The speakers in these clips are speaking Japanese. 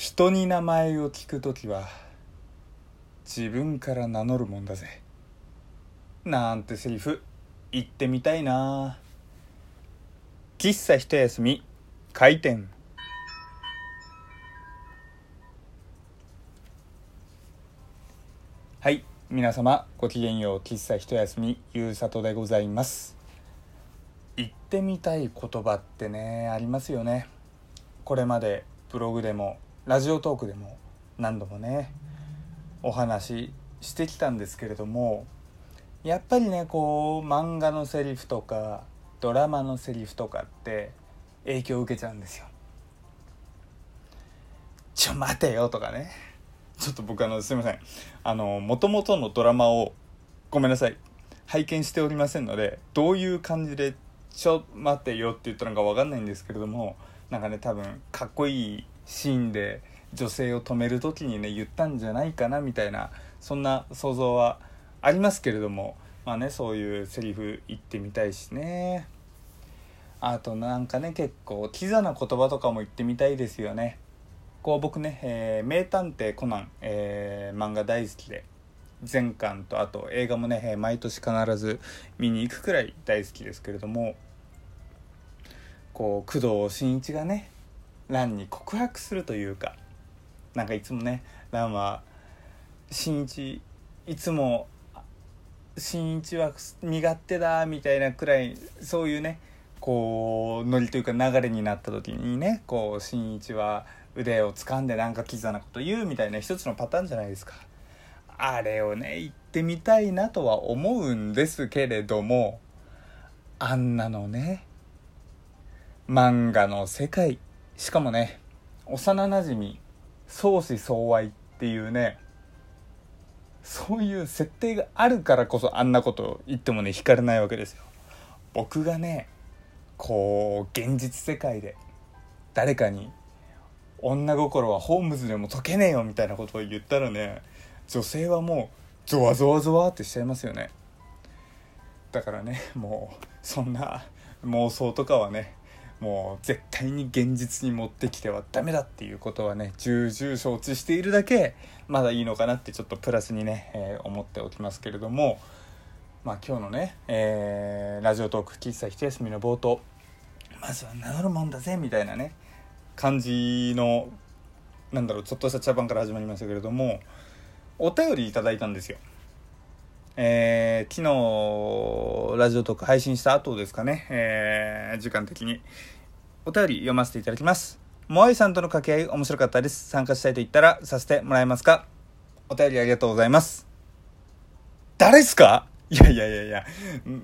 人に名前を聞くときは自分から名乗るもんだぜ。なんてセリフ言ってみたいな。喫茶一休み開店。はい皆様ごきげんよう。喫茶一休みゆうさとでございます。言ってみたい言葉ってねありますよね。これまでブログでもラジオトークでも何度もねお話ししてきたんですけれどもやっぱりねこう漫画のセリフとかドラマのセリフとかって影響を受けちゃうんですよ。ちょ待てよとかね。ちょっと僕あのすいません。あの元々のドラマをごめんなさい。拝見しておりませんのでどういう感じで「ちょ待てよ」って言ったのか分かんないんですけれどもなんかね多分かっこいいシーンで女性を止める時にね言ったんじゃないかなみたいなそんな想像はありますけれどもまあねそういうセリフ言ってみたいしね。あとなんかね結構キザな言葉とかも言ってみたいですよね。こう僕ね「えー、名探偵コナン」えー、漫画大好きで全巻とあと映画もね毎年必ず見に行くくらい大好きですけれどもこう工藤新一がね蘭に告白するというかなんかいつもね蘭は新一いつも新一は苦手だみたいなくらいそういうねこうノリというか流れになった時にねこう新一は腕を掴んでなんかキザなこと言うみたいな一つのパターンじゃないですか。あれをね言ってみたいなとは思うんですけれどもあんなのね漫画の世界しかもね幼なじみ相思相愛っていうねそういう設定があるからこそあんなこと言ってもね惹かれないわけですよ。僕がねこう現実世界で誰かに「女心はホームズでも解けねえよ」みたいなことを言ったらね女性はもうゾワゾワゾワってしちゃいますよね。だからねもうそんな妄想とかはねもう絶対に現実に持ってきてはダメだっていうことはね重々承知しているだけまだいいのかなってちょっとプラスにね、えー、思っておきますけれどもまあ今日のね、えー、ラジオトーク喫茶一休みの冒頭まずは名乗るもんだぜみたいなね感じのなんだろうちょっとした茶番から始まりましたけれどもお便りいただいたんですよ。えー、昨日、ラジオトーク配信した後ですかね、えー、時間的に。お便り読ませていただきます。モアイさんとの掛け合い面白かったです。参加したいと言ったらさせてもらえますかお便りありがとうございます。誰っすか？いやいやいやいや、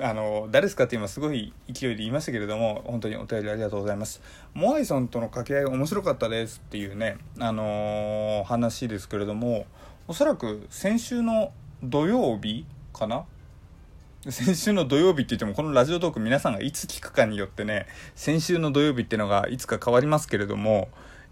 あの、誰ですかって今すごい勢いで言いましたけれども、本当にお便りありがとうございます。モアイさんとの掛け合い面白かったですっていうね、あのー、話ですけれども、おそらく先週の土曜日かな？先週の土曜日って言ってもこのラジオトーク皆さんがいつ聞くかによってね先週の土曜日っていうのがいつか変わりますけれども、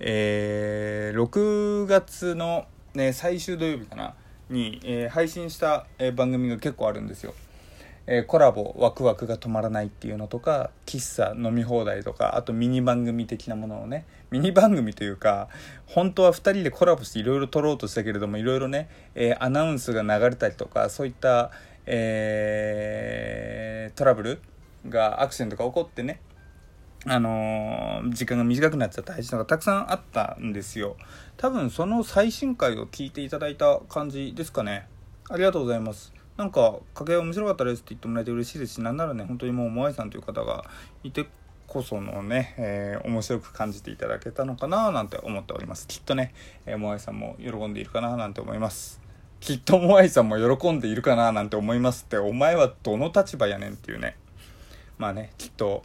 えー、6月の、ね、最終土曜日かな？に、えー、配信した、え、番組が結構あるんですよ。えー、コラボワクワクが止まらないっていうのとか喫茶飲み放題とかあとミニ番組的なものをねミニ番組というか本当は2人でコラボしていろいろ撮ろうとしたけれどもいろいろね、えー、アナウンスが流れたりとかそういった、えー、トラブルがアクシデントが起こってねあのー、時間が短くなっちゃった配信がたくさんあったんですよ。多分その最新回を聞いていただいた感じですかね。ありがとうございます。なんか掛け合い面白かったですって言ってもらえて嬉しいですしなんならね本当にもうモアイさんという方がいてこそのね、えー、面白く感じていただけたのかななんて思っております。きっとね、えー、モアイさんも喜んでいるかななんて思います。きっとモアイさんも喜んでいるかななんて思いますってお前はどの立場やねんっていうね。まあねきっと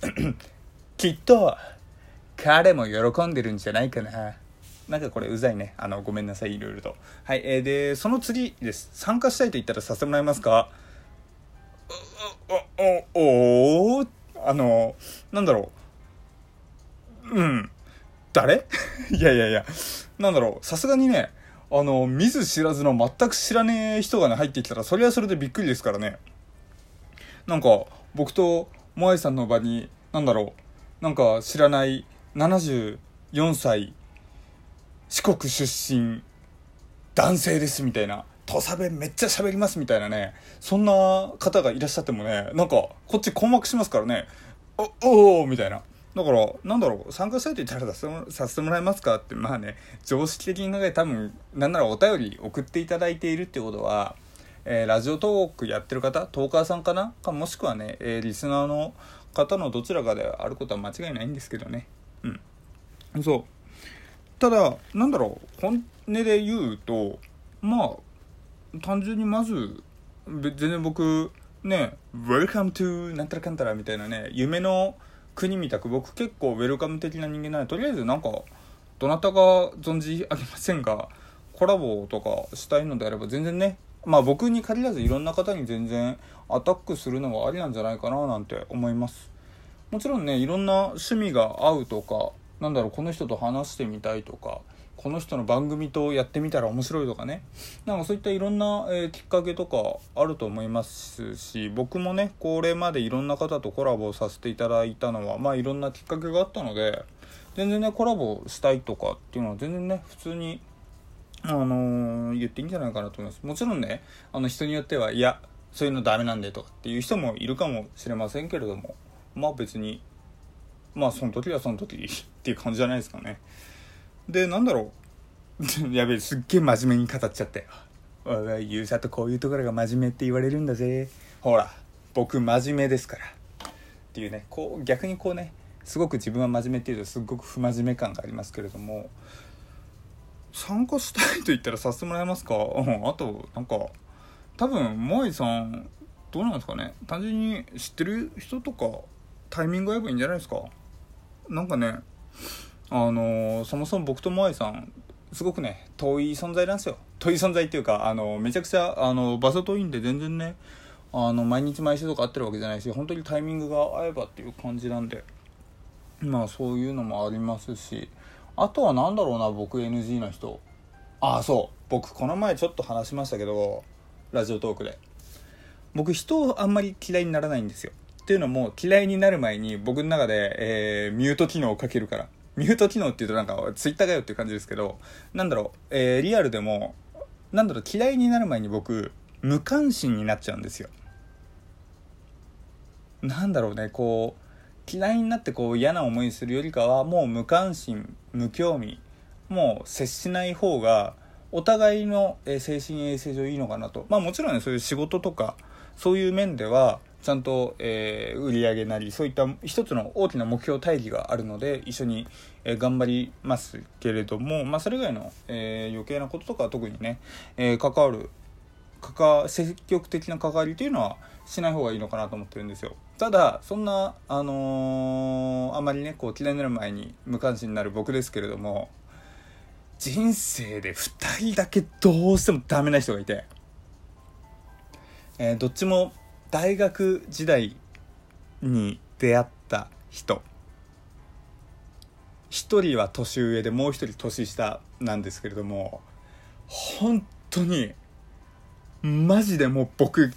きっと彼も喜んでるんじゃないかな。なんかこれうざいね。あの、ごめんなさい、いろいろと。はい、えー、で、その次です。参加したいと言ったらさせてもらえますか？お、お、おあの、なんだろう。うん。誰？いやいやいや。なんだろう。さすがにね、あの、見ず知らずの全く知らねえ人がね、入ってきたら、それはそれでびっくりですからね。なんか、僕とモアイさんの場に、なんだろう。なんか知らない74歳四国出身男性ですみたいな土佐弁めっちゃ喋りますみたいなねそんな方がいらっしゃってもねなんかこっち困惑しますからねおおみたいなだから、なんだろう、参加したいと言ったらさせてもらえますかって、まあね、常識的に考え多分、なんならお便り送っていただいているってことは、えー、ラジオトークやってる方、トーカーさんかな？かもしくはね、えー、リスナーの方のどちらかであることは間違いないんですけどね。うん。そう。ただ、なんだろう、本音で言うと、まあ、単純にまず、全然僕、ね、Welcome to なんたらかんたらみたいなね、夢の、国みたく僕結構ウェルカム的な人間なのでとりあえずなんかどなたか存じ上げませんがコラボとかしたいのであれば全然ねまあ僕に限らずいろんな方に全然アタックするのはありなんじゃないかななんて思います。もちろんねいろんな趣味が合うとかなんだろうこの人と話してみたいとかこの人の番組とやってみたら面白いとかね。なんかそういったいろんな、えー、きっかけとかあると思いますし僕もねこれまでいろんな方とコラボさせていただいたのはまあいろんなきっかけがあったので全然ねコラボしたいとかっていうのは全然ね普通にあのー、言っていいんじゃないかなと思います。もちろんねあの人によってはいやそういうのダメなんでとかっていう人もいるかもしれませんけれどもまあ別にまあその時はその時 っていう感じじゃないですかねで、なんだろう。やべえ、すっげえ真面目に語っちゃったよ。おい、ゆうさとこういうところが真面目って言われるんだぜ。ほら、僕真面目ですから。っていうね、こう、逆にこうね、すごく自分は真面目っていうとすっごく不真面目感がありますけれども、参加したいと言ったらさせてもらえますか？うん、あと、なんか、多分、萌えさん、どうなんですかね単純に知ってる人とか、タイミング合えばいいんじゃないですか？なんかね、あのそもそも僕とモアイさんすごくね遠い存在なんですよ。遠い存在っていうかあのめちゃくちゃあの場所遠いんで全然ねあの毎日毎週とか会ってるわけじゃないし本当にタイミングが合えばっていう感じなんでまあそういうのもありますしあとは何だろうな僕 NG な人。ああそう。僕この前ちょっと話しましたけどラジオトークで。僕人をあんまり嫌いにならないんですよ。っていうのも嫌いになる前に僕の中で、えー、ミュート機能をかけるから。ミュート機能っていうとなんかツイッターがよっていう感じですけどなんだろう、えー、リアルでもなんだろう嫌いになる前に僕無関心になっちゃうんですよ。なんだろうねこう嫌いになってこう嫌な思いするよりかはもう無関心無興味もう接しない方がお互いの精神衛生上いいのかなと。まあもちろんねそういう仕事とかそういう面ではちゃんと、えー、売り上げなりそういった一つの大きな目標大義があるので一緒に、えー、頑張りますけれども、まあ、それ以外の、えー、余計なこととかは特にね、え関わる関積極的な関わりというのはしない方がいいのかなと思ってるんですよ。ただそんなあのあまりねこう嫌いになる前に無関心になる僕ですけれども人生で2人だけどうしてもダメな人がいて、えどっちも大学時代に出会った人。一人は年上でもう一人年下なんですけれども本当にマジでもう僕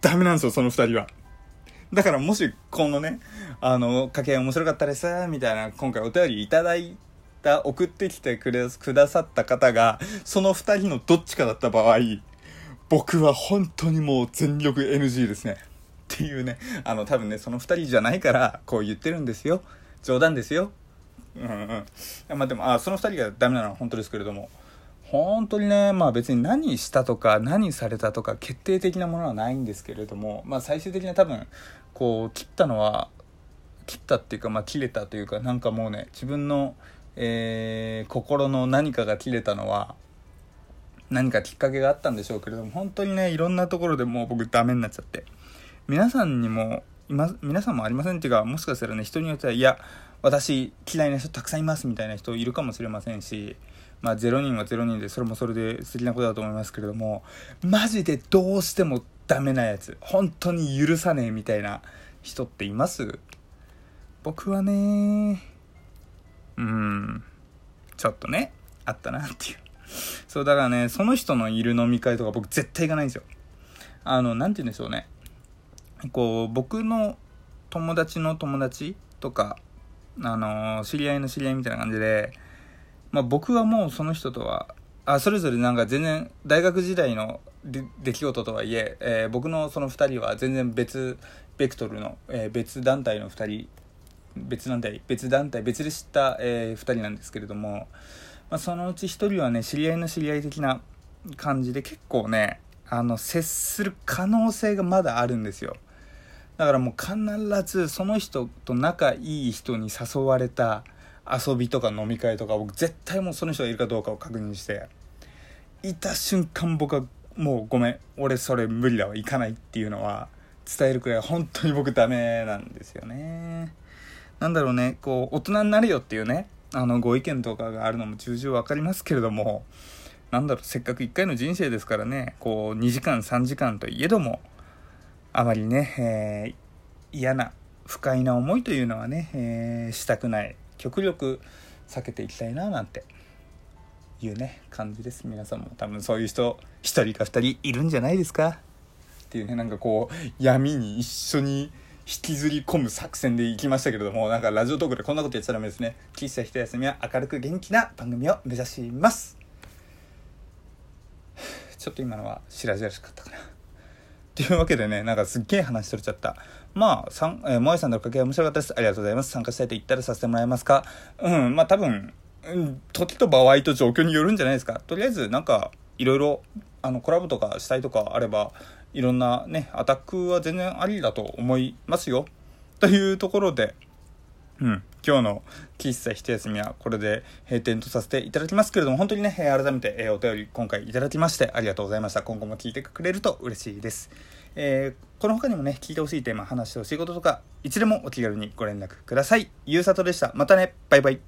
ダメなんですよその二人は。だからもしこのねあの掛け合い面白かったですみたいな今回お便りいただいた送ってきてくれくださった方がその二人のどっちかだった場合僕は本当にもう全力 NG ですね。っていうね、あの、多分ね、その2人じゃないから、こう言ってるんですよ。冗談ですよ。うんうん。まあでも、あ、その2人がダメなのは本当ですけれども、本当にね、まあ別に何したとか、何されたとか、決定的なものはないんですけれども、まあ最終的には多分、こう、切ったのは、切ったっていうか、まあ切れたというか、なんかもうね、自分の、えー、心の何かが切れたのは、何かきっかけがあったんでしょうけれども本当にねいろんなところでもう僕ダメになっちゃって。皆さんにも今皆さんもありませんっていうかもしかしたらね人によってはいや私嫌いな人たくさんいますみたいな人いるかもしれませんしまあ0人は0人でそれもそれで素敵なことだと思いますけれどもマジでどうしてもダメなやつ本当に許さねえみたいな人っています？僕はねうんちょっとねあったなっていう。そう、だからね、その人のいる飲み会とか僕絶対行かないんですよ。あの、なんて言うんでしょうね。こう、僕の友達の友達とか、あの、知り合いの知り合いみたいな感じで、まあ、僕はもうその人とはあそれぞれなんか全然大学時代の出来事とはいええー、僕のその2人は全然別ベクトルの、えー、別団体の2人別団体別団体別で知った、えー、2人なんですけれども、まあ、そのうち1人はね知り合いの知り合い的な感じで結構ねあの接する可能性がまだあるんですよ。だからもう必ずその人と仲いい人に誘われた遊びとか飲み会とか僕絶対もうその人がいるかどうかを確認していた瞬間僕はもうごめん俺それ無理だわ行かないっていうのは伝えるくらい本当に僕ダメなんですよね。なんだろうねこう大人になれよっていうねあのご意見とかがあるのも重々分かりますけれどもなんだろうせっかく1回の人生ですからねこう2時間3時間といえどもあまりね、えー、嫌な不快な思いというのはね、えー、したくない。極力避けていきたいななんていうね感じです。皆さんも多分そういう人1人か2人いるんじゃないですか？っていうねなんかこう闇に一緒に引きずり込む作戦でいきましたけれどもなんかラジオトークでこんなこと言っちゃダメですね喫茶一休みは明るく元気な番組を目指しますちょっと今のは白々しかったかなというわけでねなんかすっげえ話しとれちゃったまあ、さん、えー、萌えさんのおかけ面白かったです。ありがとうございます。参加したいと言ったらさせてもらえますか？うん、まあ多分、うん、時と場合と状況によるんじゃないですか。とりあえず、なんか、いろいろ、あの、コラボとかしたいとかあれば、いろんなね、アタックは全然ありだと思いますよ。というところで、うん、今日の喫茶一休みはこれで閉店とさせていただきますけれども、本当にね、改めてお便り今回いただきましてありがとうございました。今後も聞いてくれると嬉しいです。えー、この他にもね、聞いてほしいテーマ、話してほしいこととか、いつでもお気軽にご連絡ください。ゆうさとでした。またね、バイバイ。